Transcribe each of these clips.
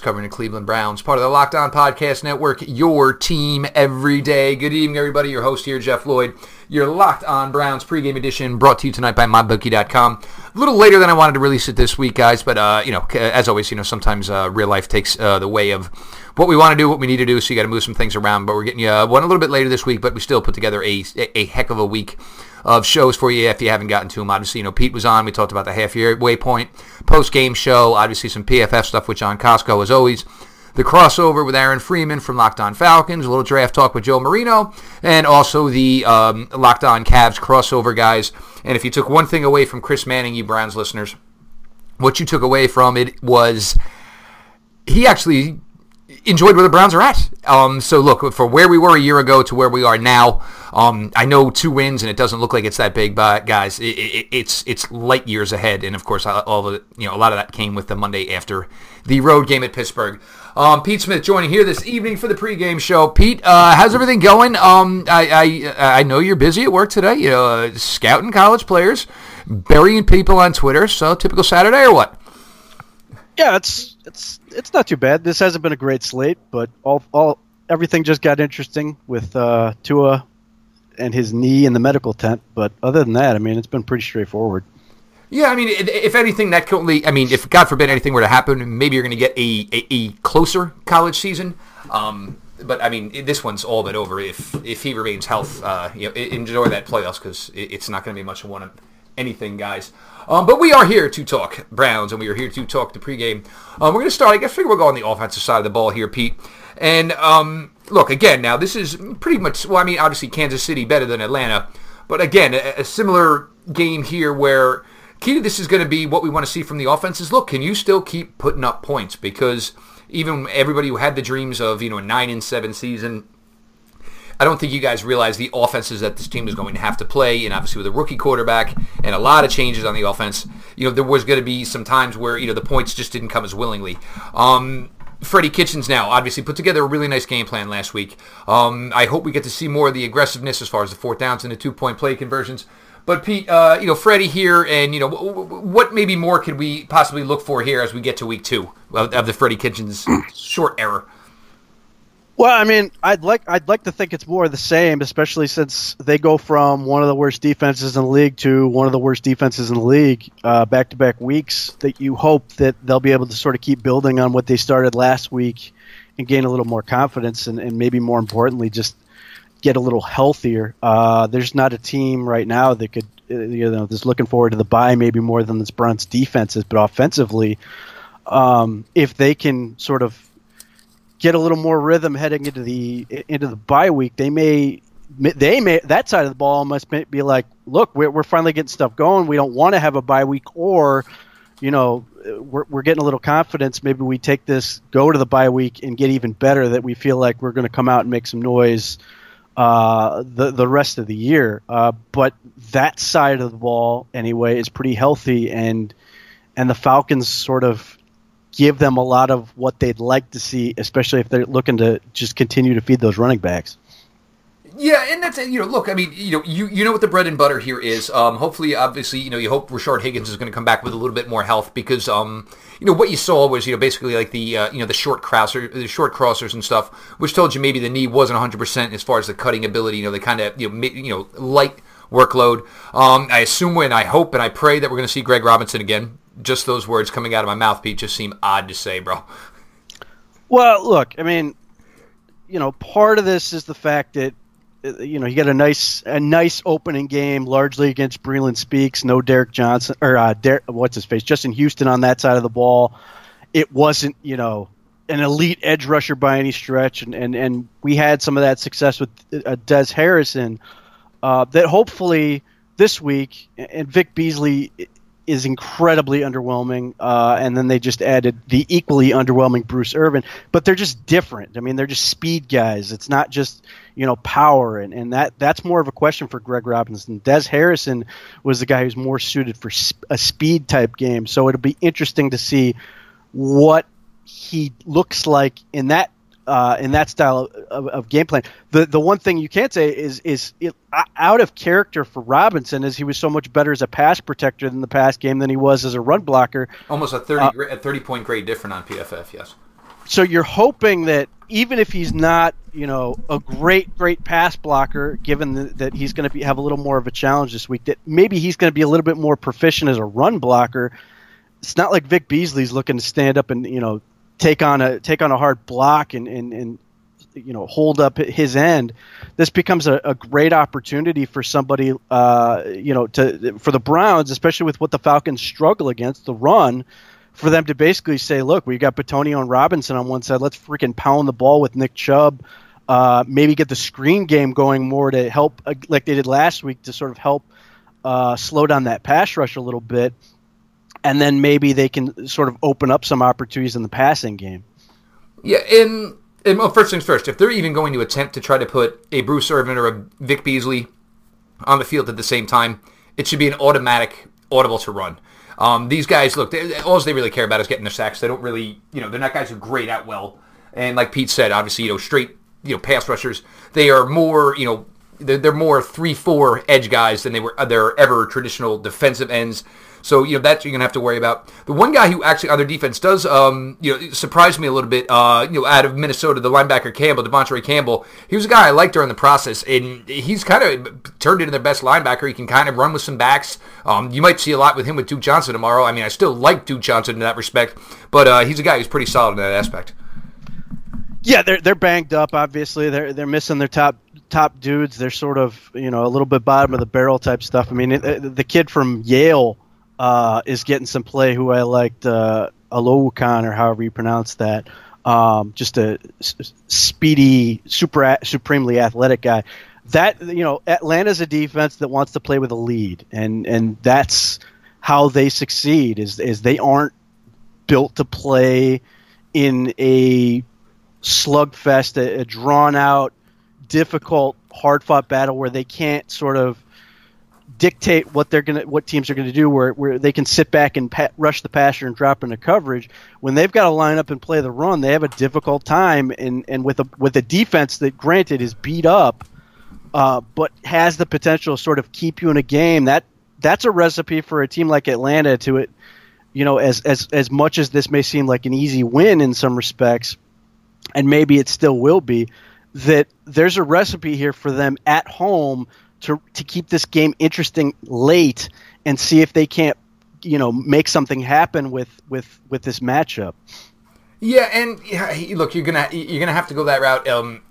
covering the Cleveland Browns, part of the Locked On Podcast Network, your team every day. Good evening, everybody. Your host here, Jeff Lloyd. Your Locked On Browns pregame edition brought to you tonight by MyBookie.com. A little later than I wanted to release it this week, guys, but, uh, you know, as always, you know, sometimes uh, real life takes uh, the way of what we want to do, what we need to do, so you got to move some things around. But we're getting you uh, one a little bit later this week, but we still put together a, a heck of a week of shows for you if you haven't gotten to them. Obviously, you know, Pete was on. We talked about the half year waypoint post game show. Obviously, some PFF stuff with John Costco as always. The crossover with Aaron Freeman from Locked On Falcons, a little draft talk with Joe Marino, and also the um, Locked On Cavs crossover guys. And if you took one thing away from Chris Manning, you Browns listeners, what you took away from it was he actually enjoyed where the Browns are at. Um, so look, for where we were a year ago to where we are now, um, I know two wins and it doesn't look like it's that big, but guys, it, it, it's it's light years ahead. And of course, all the you know a lot of that came with the Monday after the road game at Pittsburgh. Um, Pete Smith joining here this evening for the pregame show. Pete, uh, how's everything going? Um, I, I I know you're busy at work today. You know, uh, scouting college players, burying people on Twitter. So typical Saturday or what? Yeah, it's it's it's not too bad. This hasn't been a great slate, but all all everything just got interesting with uh, Tua and his knee in the medical tent. But other than that, I mean, it's been pretty straightforward. Yeah, I mean, if anything, that could only, I mean, if God forbid anything were to happen, maybe you're going to get a, a, a, closer college season. Um, but I mean, this one's all but over. If if he remains health, uh, you know, enjoy that playoffs because it's not going to be much of one anything, guys. Um, but we are here to talk Browns, and we are here to talk the pregame. Um, we're going to start. I guess figure we'll go on the offensive side of the ball here, Pete. And um, look again. Now this is pretty much. Well, I mean, obviously Kansas City better than Atlanta, but again, a, a similar game here where key to this is going to be what we want to see from the offenses. Look, can you still keep putting up points? Because even everybody who had the dreams of you know a nine and seven season, I don't think you guys realize the offenses that this team is going to have to play, and obviously with a rookie quarterback and a lot of changes on the offense, you know there was going to be some times where you know the points just didn't come as willingly. Um, Freddie Kitchens now obviously put together a really nice game plan last week. Um, I hope we get to see more of the aggressiveness as far as the fourth downs and the two point play conversions. But Pete, uh, you know Freddie here, and you know what maybe more could we possibly look for here as we get to week two of, of the Freddie Kitchens short error. Well, I mean, I'd like I'd like to think it's more of the same, especially since they go from one of the worst defenses in the league to one of the worst defenses in the league back to back weeks. That you hope that they'll be able to sort of keep building on what they started last week and gain a little more confidence, and, and maybe more importantly, just get a little healthier. Uh, there's not a team right now that could you know that's looking forward to the bye maybe more than this Browns defenses, but offensively, um, if they can sort of get a little more rhythm heading into the into the bye week, they may they may that side of the ball must be like, look, we're, we're finally getting stuff going. We don't want to have a bye week, or you know, we're, we're getting a little confidence. Maybe we take this, go to the bye week, and get even better. That we feel like we're going to come out and make some noise uh, the the rest of the year. Uh, but that side of the ball, anyway, is pretty healthy, and and the Falcons sort of give them a lot of what they'd like to see, especially if they're looking to just continue to feed those running backs. Yeah, and that's you know, look, I mean, you know, you you know what the bread and butter here is. Um, hopefully, obviously, you know, you hope Rashard Higgins is going to come back with a little bit more health because, um, you know, what you saw was you know basically like the uh, you know the short crosser, the short crossers and stuff, which told you maybe the knee wasn't 100 percent as far as the cutting ability. You know, they kind of you know you know light workload. Um, I assume and I hope and I pray that we're going to see Greg Robinson again. Just those words coming out of my mouth, Pete, just seem odd to say, bro. Well, look, I mean, you know, part of this is the fact that you know, he got a nice a nice opening game, largely against Breeland Speaks. No Derek Johnson or uh, Der- what's his face, Justin Houston on that side of the ball. It wasn't, you know, an elite edge rusher by any stretch, and and, and we had some of that success with uh, Des Harrison. Uh, that hopefully this week, and Vic Beasley is incredibly underwhelming. Uh, and then they just added the equally underwhelming Bruce Irvin. But they're just different. I mean, they're just speed guys. It's not just you know power, and, and that that's more of a question for Greg Robinson. Des Harrison was the guy who's more suited for a speed type game. So it'll be interesting to see what he looks like in that uh, in that style of, of, game plan. The the one thing you can't say is is it, out of character for Robinson is he was so much better as a pass protector in the pass game than he was as a run blocker. Almost a thirty uh, a thirty point grade different on PFF. Yes. so you're hoping that even if he's not, you know, a great, great pass blocker, given the, that he's going to have a little more of a challenge this week, that maybe he's going to be a little bit more proficient as a run blocker. It's not like Vic Beasley's looking to stand up and you know take on a take on a hard block and and, and you know hold up his end. This becomes a, a great opportunity for somebody, uh, you know, to for the Browns, especially with what the Falcons struggle against the run for them to basically say, look, we've got Bitonio and Robinson on one side. Let's freaking pound the ball with Nick Chubb. Uh, maybe get the screen game going more to help, uh, like they did last week, to sort of help uh, slow down that pass rush a little bit. And then maybe they can sort of open up some opportunities in the passing game. Yeah, and, and well, first things first, if they're even going to attempt to try to put a Bruce Irvin or a Vic Beasley on the field at the same time, it should be an automatic audible to run. Um, these guys, look, they, all they really care about is getting their sacks. They don't really, you know, they're not guys who grade out well. And like Pete said, obviously, you know, straight, you know, pass rushers. They are more, you know, they're, they're more three four edge guys than they were. They're ever traditional defensive ends. So you know that you're gonna have to worry about. The one guy who actually on their defense does um, you know surprise me a little bit. Uh, you know, out of Minnesota, the linebacker Campbell, De'Vondre Campbell. He was a guy I liked during the process, and he's kind of turned into their best linebacker. He can kind of run with some backs. Um, you might see a lot with him with Duke Johnson tomorrow. I mean, I still like Duke Johnson in that respect, but uh, he's a guy who's pretty solid in that aspect. Yeah, they're they're banged up. Obviously, they're they're missing their top top dudes. They're sort of you know a little bit bottom of the barrel type stuff. I mean, it, the kid from Yale uh, is getting some play. Who I liked, uh, Oluokun or however you pronounce that. Um, just a speedy, super supremely athletic guy. That you know, Atlanta's a defense that wants to play with a lead, and and that's how they succeed. Is is they aren't built to play in a slugfest, a, a drawn out, difficult, hard fought battle where they can't sort of dictate what they're gonna what teams are gonna do where, where they can sit back and rush the passer and drop into coverage. When they've got to line up and play the run they have a difficult time and and with a with a defense that granted is beat up uh, but has the potential to sort of keep you in a game. That that's a recipe for a team like Atlanta to it you know as as as much as this may seem like an easy win in some respects and maybe it still will be that there's a recipe here for them at home to to keep this game interesting late and see if they can't you know make something happen with with with this matchup. Yeah, and look, you're gonna you're gonna have to go that route. Um,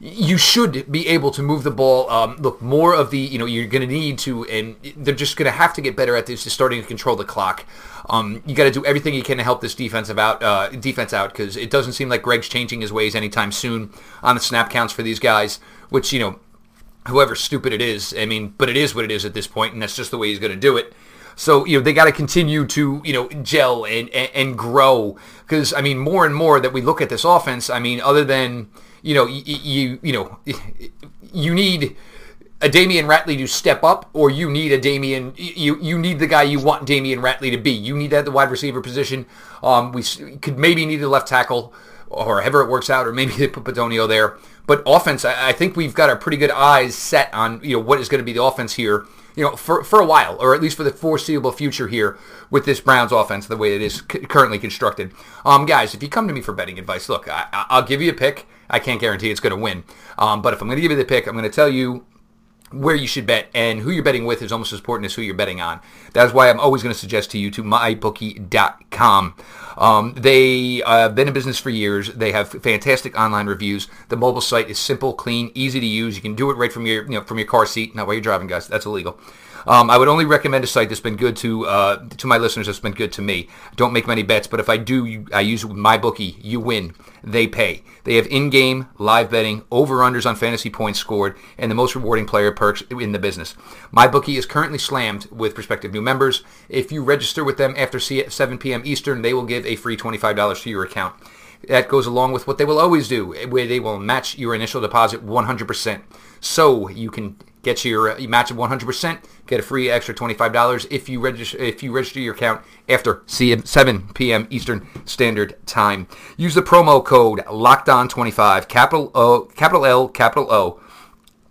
you should be able to move the ball. Um, look, more of the you know you're to need to, and they're just to have to get better at this, starting to control the clock. Um, you got to do everything you can to help this defensive out uh, defense out because it doesn't seem like Gregg's changing his ways anytime soon on the snap counts for these guys. Which you know whoever stupid it is. I mean, but it is what it is at this point, and that's just the way he's going to do it. So you know they got to continue to you know gel and and, and grow because I mean more and more that we look at this offense. I mean, other than you know you you, you know you need a Damion Ratley to step up, or you need a Damion. You you need the guy you want Damion Ratley to be. You need that at the wide receiver position. Um, we could maybe need a left tackle, or however it works out, or maybe they put Bitonio there. But offense, I think we've got our pretty good eyes set on you know what is going to be the offense here, you know, for for a while, or at least for the foreseeable future here with this Browns offense, the way it is c- currently constructed. Um, guys, if you come to me for betting advice, look, I, will give you a pick. I can't guarantee it's going to win, um, but if I'm going to give you the pick, I'm going to tell you where you should bet and who you're betting with is almost as important as who you're betting on. That's why I'm always going to suggest to you to mybookie.com. Um, they have been in business for years. They have fantastic online reviews. The mobile site is simple, clean, easy to use. You can do it right from your you know from your car seat. Not while you're driving, guys. That's illegal. Um, I would only recommend a site that's been good to uh, to my listeners. That's been good to me. Don't make many bets, but if I do, I use my bookie. You win. They pay. They have in-game live betting, over/unders on fantasy points scored, and the most rewarding player perks in the business. My bookie is currently slammed with prospective new members. If you register with them after 7 p.m. Eastern, they will give a free $25 to your account. That goes along with what they will always do, where they will match your initial deposit 100%. So you can get your you match of 100%, get a free extra $25 if you register if you register your account after 7 p.m. Eastern Standard Time. Use the promo code LOCKEDON25, capital O, capital L, capital O.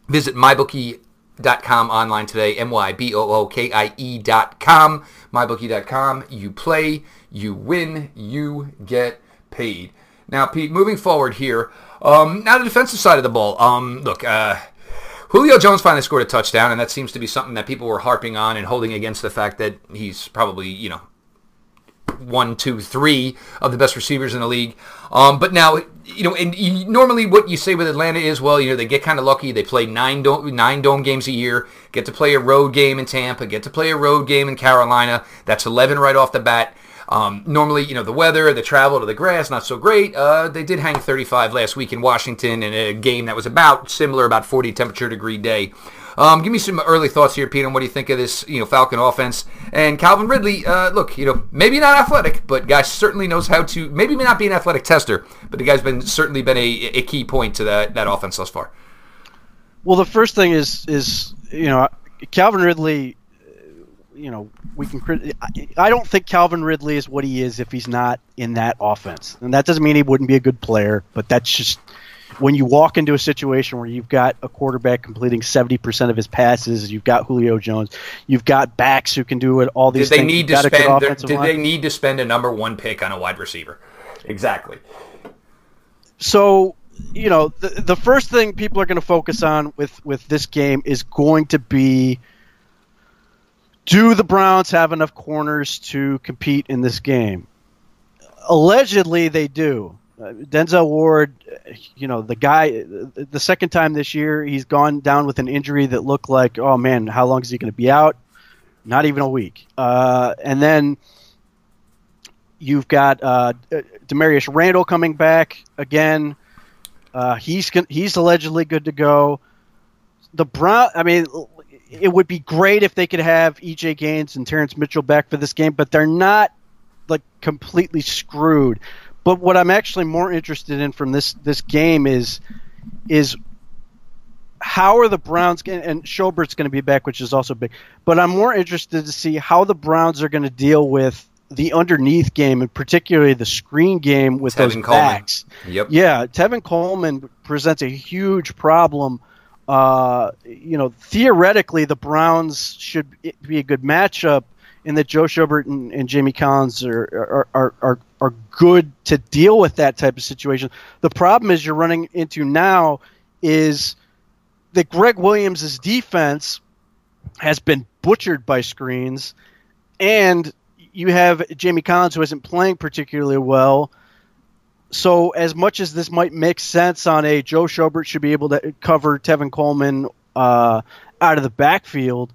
Visit mybookie.com online today, M-Y-B-O-O-K-I-E dot com, mybookie.com. You play, you win, you get paid. Now, Pete, moving forward here, um, now the defensive side of the ball. Um, look, uh, Julio Jones finally scored a touchdown, and that seems to be something that people were harping on and holding against the fact that he's probably, you know, one, two, three of the best receivers in the league. Um, but now, you know, and you, normally what you say with Atlanta is, well, you know, they get kind of lucky. They play nine dome, nine dome games a year, get to play a road game in Tampa, get to play a road game in Carolina. That's 11 right off the bat. Um, normally, you know, the weather, the travel to the grass, not so great. Uh, they did hang 35 last week in Washington in a game that was about similar, about 40 temperature degree day. Um, give me some early thoughts here, Pete, on what do you think of this, you know, Falcon offense and Calvin Ridley. Uh, look, you know, maybe not athletic, but guy certainly knows how to. Maybe may not be an athletic tester, but the guy's been certainly been a, a key point to that that offense thus far. Well, the first thing is is you know Calvin Ridley. You know, we can. I don't think Calvin Ridley is what he is if he's not in that offense, and that doesn't mean he wouldn't be a good player. But that's just when you walk into a situation where you've got a quarterback completing 70% of his passes, you've got Julio Jones, you've got backs who can do it, all these did they things. Need to spend, did line. they need to spend a number one pick on a wide receiver? Exactly. So, you know, the, the first thing people are going to focus on with, with this game is going to be do the Browns have enough corners to compete in this game? Allegedly, they do. Uh, Denzel Ward, you know, the guy, the second time this year, he's gone down with an injury that looked like, oh man, how long is he going to be out? Not even a week. Uh, and then you've got uh, Damarious Randall coming back again. Uh, he's he's allegedly good to go. The Brown, I mean, it would be great if they could have EJ Gaines and Terrance Mitchell back for this game, but they're not like completely screwed. But what I'm actually more interested in from this this game is is how are the Browns and Schobert's going to be back, which is also big. But I'm more interested to see how the Browns are going to deal with the underneath game and particularly the screen game with Tevin those backs. Yep. Yeah, Tevin Coleman presents a huge problem. Uh, you know, theoretically, the Browns should be a good matchup and that Joe Schobert and, and Jamie Collins are, are, are, are, good to deal with that type of situation. The problem is you're running into now is that Gregg Williams' defense has been butchered by screens, and you have Jamie Collins who isn't playing particularly well. So, as much as this might make sense on a Joe Schobert should be able to cover Tevin Coleman uh, out of the backfield,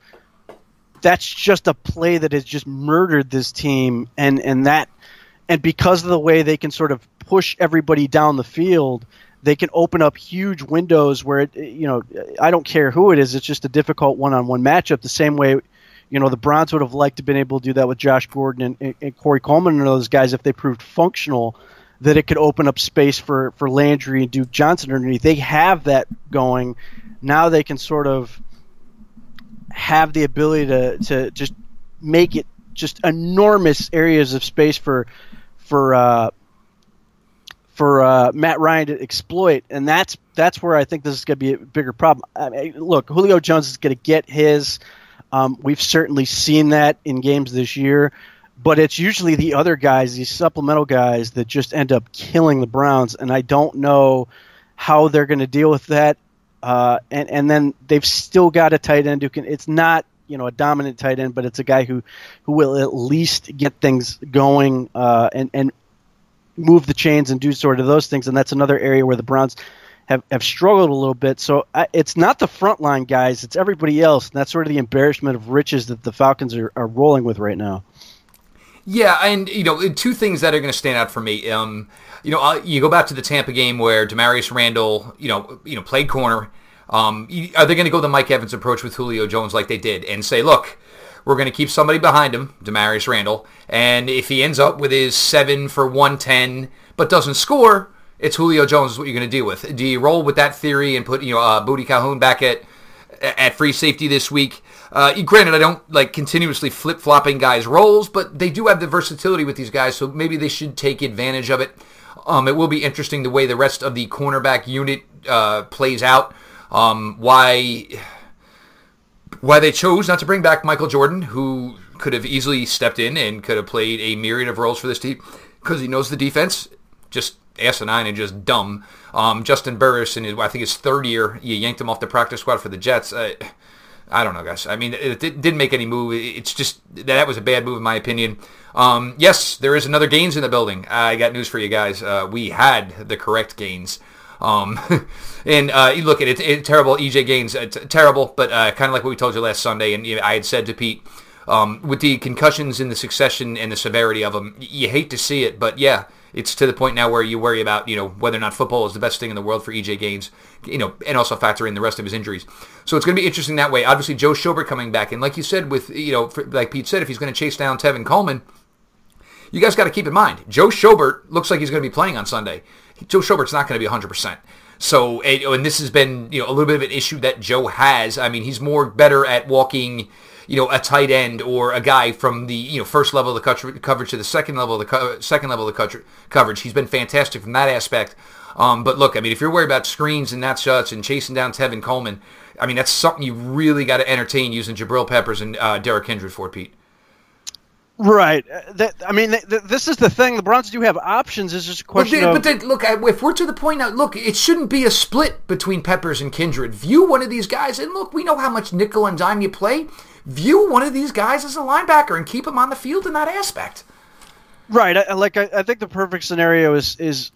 that's just a play that has just murdered this team, and and that and because of the way they can sort of push everybody down the field, they can open up huge windows where it, you know I don't care who it is, it's just a difficult one-on-one matchup. The same way, you know, the Browns would have liked to have been able to do that with Josh Gordon and, and, and Corey Coleman and those guys if they proved functional. That it could open up space for for Landry and Duke Johnson underneath. They have that going. Now they can sort of have the ability to, to just make it just enormous areas of space for for uh, for uh, Matt Ryan to exploit, and that's that's where I think this is going to be a bigger problem. I mean, look, Julio Jones is going to get his. Um, we've certainly seen that in games this year, but it's usually the other guys, these supplemental guys, that just end up killing the Browns, and I don't know how they're going to deal with that. Uh, and and then they've still got a tight end who can. It's not you know a dominant tight end, but it's a guy who who will at least get things going uh, and and move the chains and do sort of those things. And that's another area where the Browns have, have struggled a little bit. So I, it's not the frontline guys; it's everybody else. And that's sort of the embarrassment of riches that the Falcons are, are rolling with right now. Yeah, and you know, two things that are going to stand out for me. Um, you know, uh, you go back to the Tampa game where Damarious Randall, you know, you know, played corner. Um, are they going to go the Mike Evans approach with Julio Jones like they did and say, look, we're going to keep somebody behind him, Damarious Randall, and if he ends up with his seven for 110 but doesn't score, it's Julio Jones is what you're going to deal with. Do you roll with that theory and put you know uh, Boddy-Calhoun back at at free safety this week? Uh, granted, I don't like continuously flip flopping guys' roles, but they do have the versatility with these guys, so maybe they should take advantage of it. Um, it will be interesting the way the rest of the cornerback unit uh, plays out. Um, why why they chose not to bring back Michael Jordan, who could have easily stepped in and could have played a myriad of roles for this team because he knows the defense. Just asinine and just dumb. Um, Juston Burris in his, I think his third year, you yanked him off the practice squad for the Jets. Uh, I don't know, guys. I mean, it, didn't make any move. It's just that was a bad move in my opinion. Um, yes, there is another Gaines in the building. I got news for you guys. Uh, we had the correct Gaines. Um, and uh, look at it, it, terrible EJ Gaines, uh, terrible, but uh, kind of like what we told you last Sunday, and you know, I had said to Pete, um, with the concussions and the succession and the severity of them, you hate to see it, but yeah, it's to the point now where you worry about, you know, whether or not football is the best thing in the world for EJ Gaines, you know, and also factor in the rest of his injuries. So it's going to be interesting that way. Obviously, Joe Schobert coming back, and like you said, with you know, like Pete said, if he's going to chase down Tevin Coleman, you guys got to keep in mind, Joe Schobert looks like he's going to be playing on Sunday. Joe Schobert's not going to be 100%. So, and this has been, you know, a little bit of an issue that Joe has. I mean, he's more better at walking, you know, a tight end or a guy from the, you know, first level of the coverage to the second level of the co- second level of the coverage. He's been fantastic from that aspect. Um, but look, I mean, if you're worried about screens and not shots and chasing down Tevin Coleman, I mean, that's something you really got to entertain using Jabril Peppers and uh, Derrick Kindred for, Pete. Right. Uh, that, I mean, th- th- this is the thing. The Browns do have options. It's just a question but, of. But look, if we're to the point now, look, it shouldn't be a split between Peppers and Kindred. View one of these guys, and look, we know how much nickel and dime you play. View one of these guys as a linebacker and keep him on the field in that aspect. Right. I, like, I, I think the perfect scenario is is,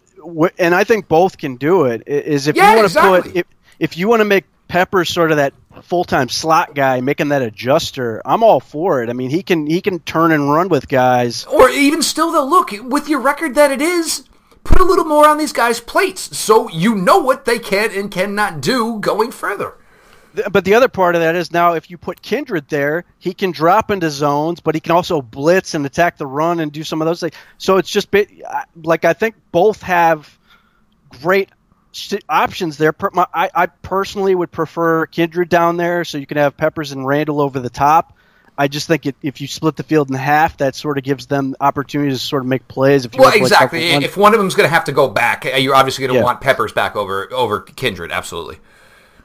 and I think both can do it. Is if yeah, you want to exactly. put if if you want to make Pepper's sort of that full time slot guy, making that adjuster. I'm all for it. I mean, he can he can turn and run with guys. Or even still, though, look with your record that it is, put a little more on these guys' plates so you know what they can and cannot do going further. But the other part of that is now if you put Kindred there, he can drop into zones, but he can also blitz and attack the run and do some of those things. So it's just like I think both have great options there. I, I personally would prefer Kindred down there, so you can have Peppers and Randall over the top. I just think it, if you split the field in half, that sort of gives them opportunities to sort of make plays. If you well, exactly. One. If one of them's going to have to go back, eh, you're obviously going to yeah. want Peppers back over over Kindred. Absolutely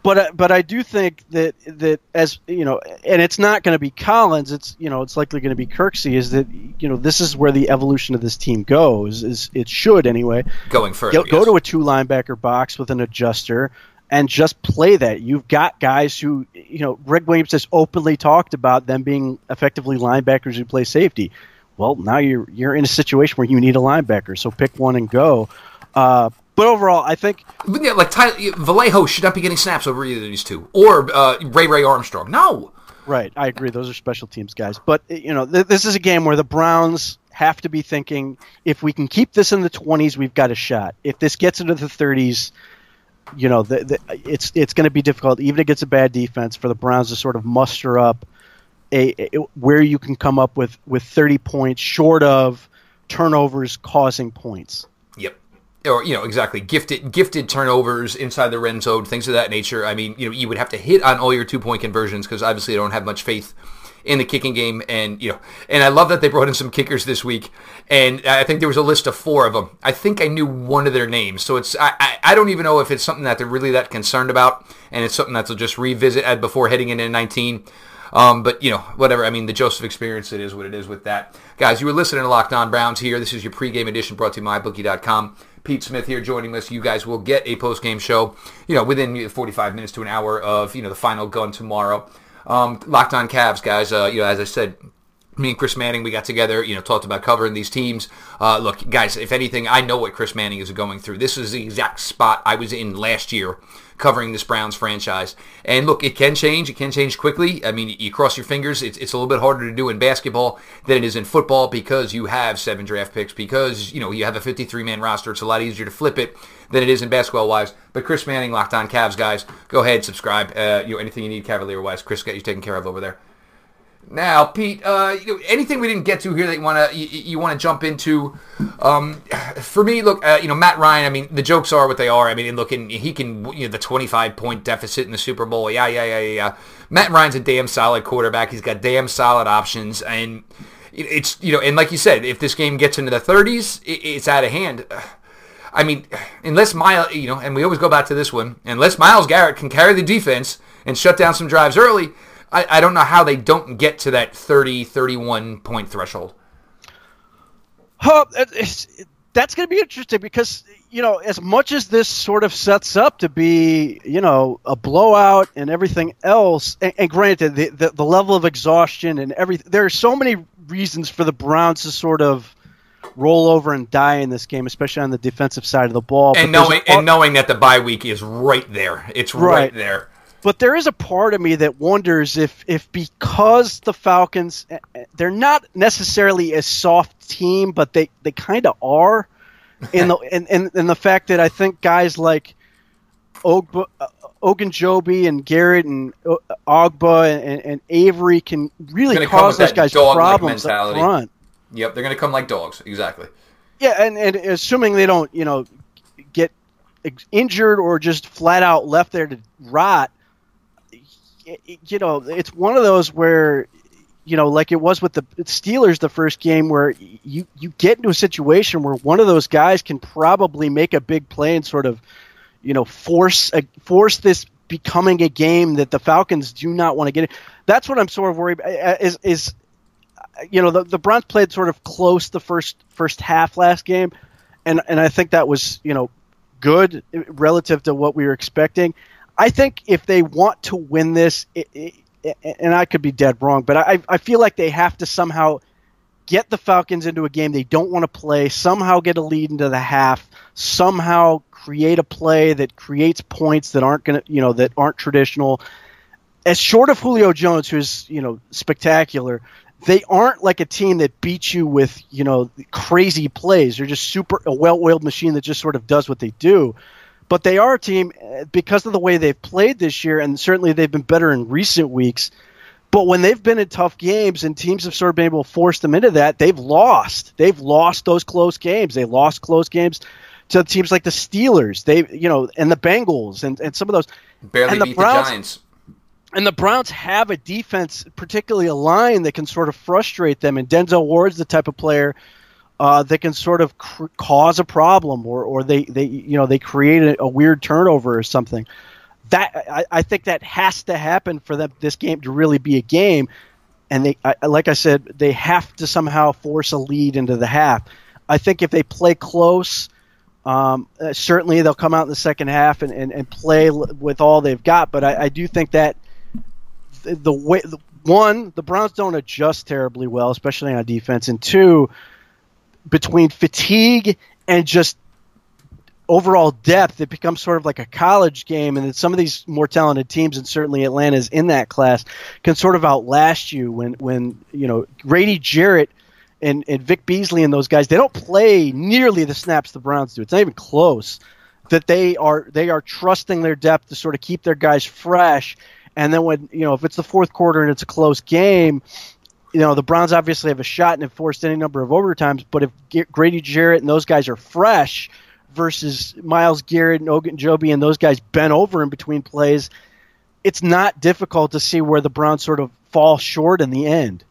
but uh, but I do think that that as you know, and it's not going to be Collins. It's you know, it's likely going to be Kirksey. Is that you know this is where the evolution of this team goes. Is it should anyway. Going further, go, yes. go to a two linebacker box with an adjuster and just play that. You've got guys who you know. Gregg Williams has openly talked about them being effectively linebackers who play safety. Well, now you're you're in a situation where you need a linebacker, so pick one and go. Uh, but overall, I think yeah, like Ty, Vallejo should not be getting snaps over either of these two, or uh, Ray Ray Armstrong. No. Right, I agree. Those are special teams guys. But you know, th- this is a game where the Browns have to be thinking: if we can keep this in the twenties, we've got a shot. If this gets into the thirties, you know, the, the, it's it's going to be difficult, even against a bad defense, for the Browns to sort of muster up a, a where you can come up with with thirty points short of turnovers causing points or you know exactly gifted gifted turnovers inside the red zone, things of that nature. I mean, you know, you would have to hit on all your two point conversions because obviously I don't have much faith in the kicking game. And you know, and I love that they brought in some kickers this week. And I think there was a list of four of them. I think I knew one of their names, so it's I, I, I don't even know if it's something that they're really that concerned about, and it's something that they'll just revisit before heading into 19. Um, but you know, whatever. I mean, the Joseph experience. It is what it is with that, guys. You were listening to Locked On Browns here. This is your pregame edition brought to you by MyBookie.com. Pete Smith here joining us. You guys will get a post game show, you know, within 45 minutes to an hour of you know the final gun tomorrow. Um, locked on Cavs, guys. Uh, you know, as I said, me and Chris Manning, we got together, you know, talked about covering these teams. Uh, look, guys, if anything, I know what Chris Manning is going through. This is the exact spot I was in last year covering this Browns franchise. And look, it can change. It can change quickly. I mean, you cross your fingers. It's, it's a little bit harder to do in basketball than it is in football because you have seven draft picks, because, you know, you have a 53-man roster. It's a lot easier to flip it than it is in basketball-wise. But Chris Manning, Locked On Cavs, guys, go ahead, subscribe. Uh, you know, anything you need Cavalier-wise, Chris got you taken care of over there. Now, Pete, uh, you know, anything we didn't get to here that you want to you, you want to jump into? Um, for me, look, uh, you know, Matt Ryan. I mean, the jokes are what they are. I mean, look, and he can you know the twenty five point deficit in the Super Bowl. Yeah, yeah, yeah, yeah. Matt Ryan's a damn solid quarterback. He's got damn solid options, and it's you know, and like you said, if this game gets into the thirties, it's out of hand. I mean, unless Myles, you know, and we always go back to this one, unless Myles Garrett can carry the defense and shut down some drives early I, I don't know how they don't get to that 30, 31 point threshold. It's, that's going to be interesting because you know as much as this sort of sets up to be you know a blowout and everything else and, and granted the, the, the level of exhaustion and everything there are so many reasons for the browns to sort of roll over and die in this game especially on the defensive side of the ball and knowing and knowing that the bye week is right there. It's right, right there but there is a part of me that wonders if if because the Falcons eh, eh, they're not necessarily a soft team, but they, they kind of are in the in, in, in, the fact that I think guys like Ogbah, uh, Ogunjobi and Garrett and uh, Ogbah and, and, Avery can really cause those guys problems up front. Yep, they're going to come like dogs. Exactly. Yeah, and, and assuming they don't, you know, get injured or just flat out left there to rot, you know, it's one of those where, you know, like it was with the Steelers the first game, where you you get into a situation where one of those guys can probably make a big play and sort of, you know, force a, force this becoming a game that the Falcons do not want to get. That's what I'm sort of worried. About, is is you know the the Browns played sort of close the first first half last game, and and I think that was you know good relative to what we were expecting. I think if they want to win this, it, it, and I could be dead wrong, but I, I feel like they have to somehow get the Falcons into a game they don't want to play, somehow get a lead into the half, somehow create a play that creates points that aren't going to, you know, that aren't traditional. As short of Julio Jones, who's, you know, spectacular, they aren't like a team that beats you with, you know, crazy plays. They're just super a well-oiled machine that just sort of does what they do. But they are a team uh, because of the way they've played this year, and certainly they've been better in recent weeks. But when they've been in tough games and teams have sort of been able to force them into that, they've lost. They've lost those close games. They lost close games to teams like the Steelers. They, you know, and the Bengals and, and some of those. Barely and the beat Browns, the Giants. And the Browns have a defense, particularly a line that can sort of frustrate them. And Denzel Ward's the type of player uh, that can sort of cr- cause a problem or, or they, they you know they create a, a weird turnover or something. That I, I, think that has to happen for them this game to really be a game. And they, I, like I said, they have to somehow force a lead into the half. I think if they play close, um, uh, certainly they'll come out in the second half and, and, and play with all they've got. But I, I do think that the, the way the, one, the Browns don't adjust terribly well, especially on defense, and two, between fatigue and just overall depth, it becomes sort of like a college game, and then some of these more talented teams, and certainly Atlanta's in that class, can sort of outlast you. When when you know Grady Jarrett and and Vic Beasley and those guys, they don't play nearly the snaps the Browns do. It's not even close. That they are they are trusting their depth to sort of keep their guys fresh. And then when you know if it's the fourth quarter and it's a close game, you know, the Browns obviously have a shot and have forced any number of overtimes, but if Grady Jarrett and those guys are fresh versus Myles Garrett and Ogunjobi and those guys bent over in between plays, it's not difficult to see where the Browns sort of fall short in the end.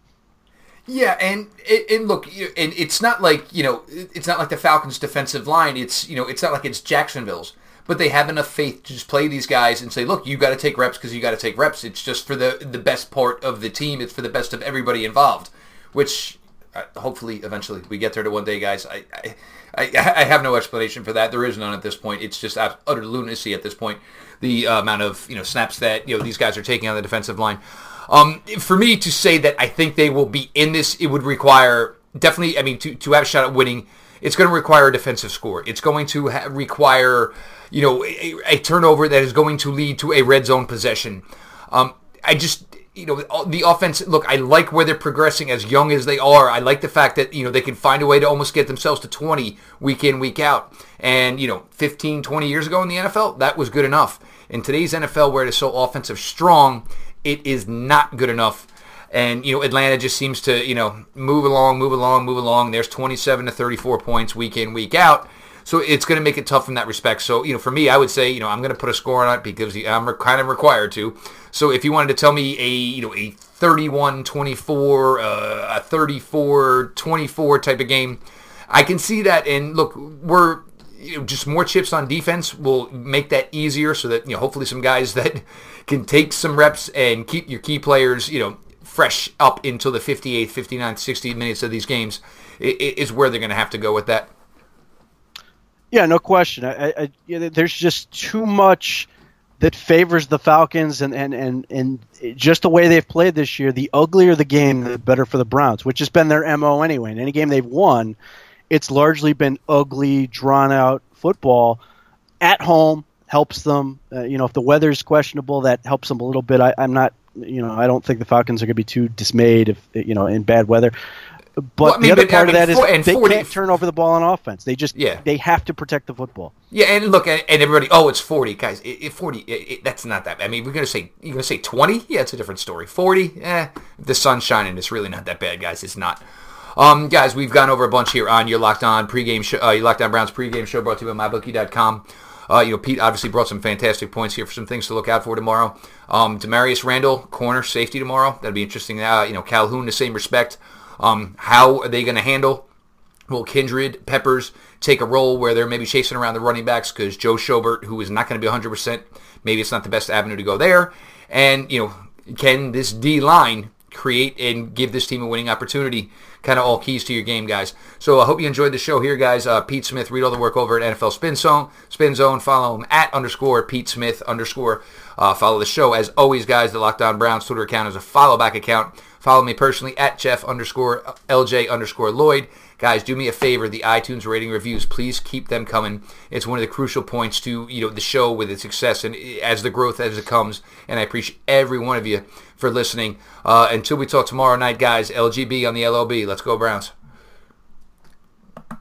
Yeah, and and look, and it's not like you know, it's not like the Falcons' defensive line. It's you know, it's not like it's Jacksonville's but they have enough faith to just play these guys and say, look, you got to take reps because you got to take reps. It's just for the the best part of the team. It's for the best of everybody involved, which uh, hopefully eventually we get there to one day, guys. I, I I, have no explanation for that. There is none at this point. It's just utter lunacy at this point. The uh, amount of you know snaps that you know these guys are taking on the defensive line. Um, for me to say that I think they will be in this, it would require definitely. I mean, to to have a shot at winning, it's going to require a defensive score. It's going to ha- require you know, a, a, turnover that is going to lead to a red zone possession. Um, I just, you know, the offense, look, I like where they're progressing as young as they are. I like the fact that, you know, they can find a way to almost get themselves to 20 week in, week out. And, you know, 15, 20 years ago in the NFL, that was good enough. In today's NFL, where it is so offensive strong, it is not good enough. And, you know, Atlanta just seems to, you know, move along, move along, move along. There's 27 to 34 points week in, week out. So it's going to make it tough in that respect. So, you know, for me, I would say, you know, I'm going to put a score on it because I'm kind of required to. So if you wanted to tell me a, you know, a 31-24, uh, a 34-24 type of game, I can see that. And look, we're you know, just more chips on defense will make that easier so that, you know, hopefully some guys that can take some reps and keep your key players, you know, fresh up until the 58th, 59th, 60 minutes of these games is where they're going to have to go with that. Yeah, no question. I, I, there's just too much that favors the Falcons, and, and, and, and just the way they've played this year, the uglier the game, the better for the Browns, which has been their MO anyway. In any game they've won, it's largely been ugly, drawn out football. At home helps them. Uh, you know, if the weather's questionable, that helps them a little bit. I, I'm not, you know, I don't think the Falcons are going to be too dismayed if, you know, in bad weather. But well, I mean, the other but, part I mean, of that for, is they 40, can't turn over the ball on offense. They just yeah. they have to protect the football. Yeah, and look, and everybody, oh, it's forty guys. It, it forty, it, that's not that. Bad. I mean, we're gonna say you're gonna say twenty. Yeah, it's a different story. Forty, eh, the sun's shining, it's really not that bad, guys. It's not. Um, guys, we've gone over a bunch here on your Locked On pregame show, uh, your Locked On Browns pregame show brought to you by MyBookie.com. Uh, you know, Pete obviously brought some fantastic points here for some things to look out for tomorrow. Um, Damarious Randall, corner safety tomorrow. That'd be interesting. Uh, you know, Calhoun, the same respect. Um, how are they going to handle? Will Kindred, Peppers take a role where they're maybe chasing around the running backs because Joe Schobert, who is not going to be 100%, maybe it's not the best avenue to go there. And, you know, can this D line create and give this team a winning opportunity? Kind of all keys to your game, guys. So I hope you enjoyed the show here, guys. Uh, Pete Smith, read all the work over at NFL Spin Zone. Spin Zone, follow him at underscore Pete Smith underscore. Uh, follow the show. As always, guys, the Locked On Browns Twitter account is a follow back account. Follow me personally at Jeff underscore LJ underscore Lloyd. Guys, do me a favor. The iTunes rating reviews, please keep them coming. It's one of the crucial points to you know the show with its success and as the growth as it comes. And I appreciate every one of you for listening. Uh, until we talk tomorrow night, guys. LGB on the LOB. Let's go Browns.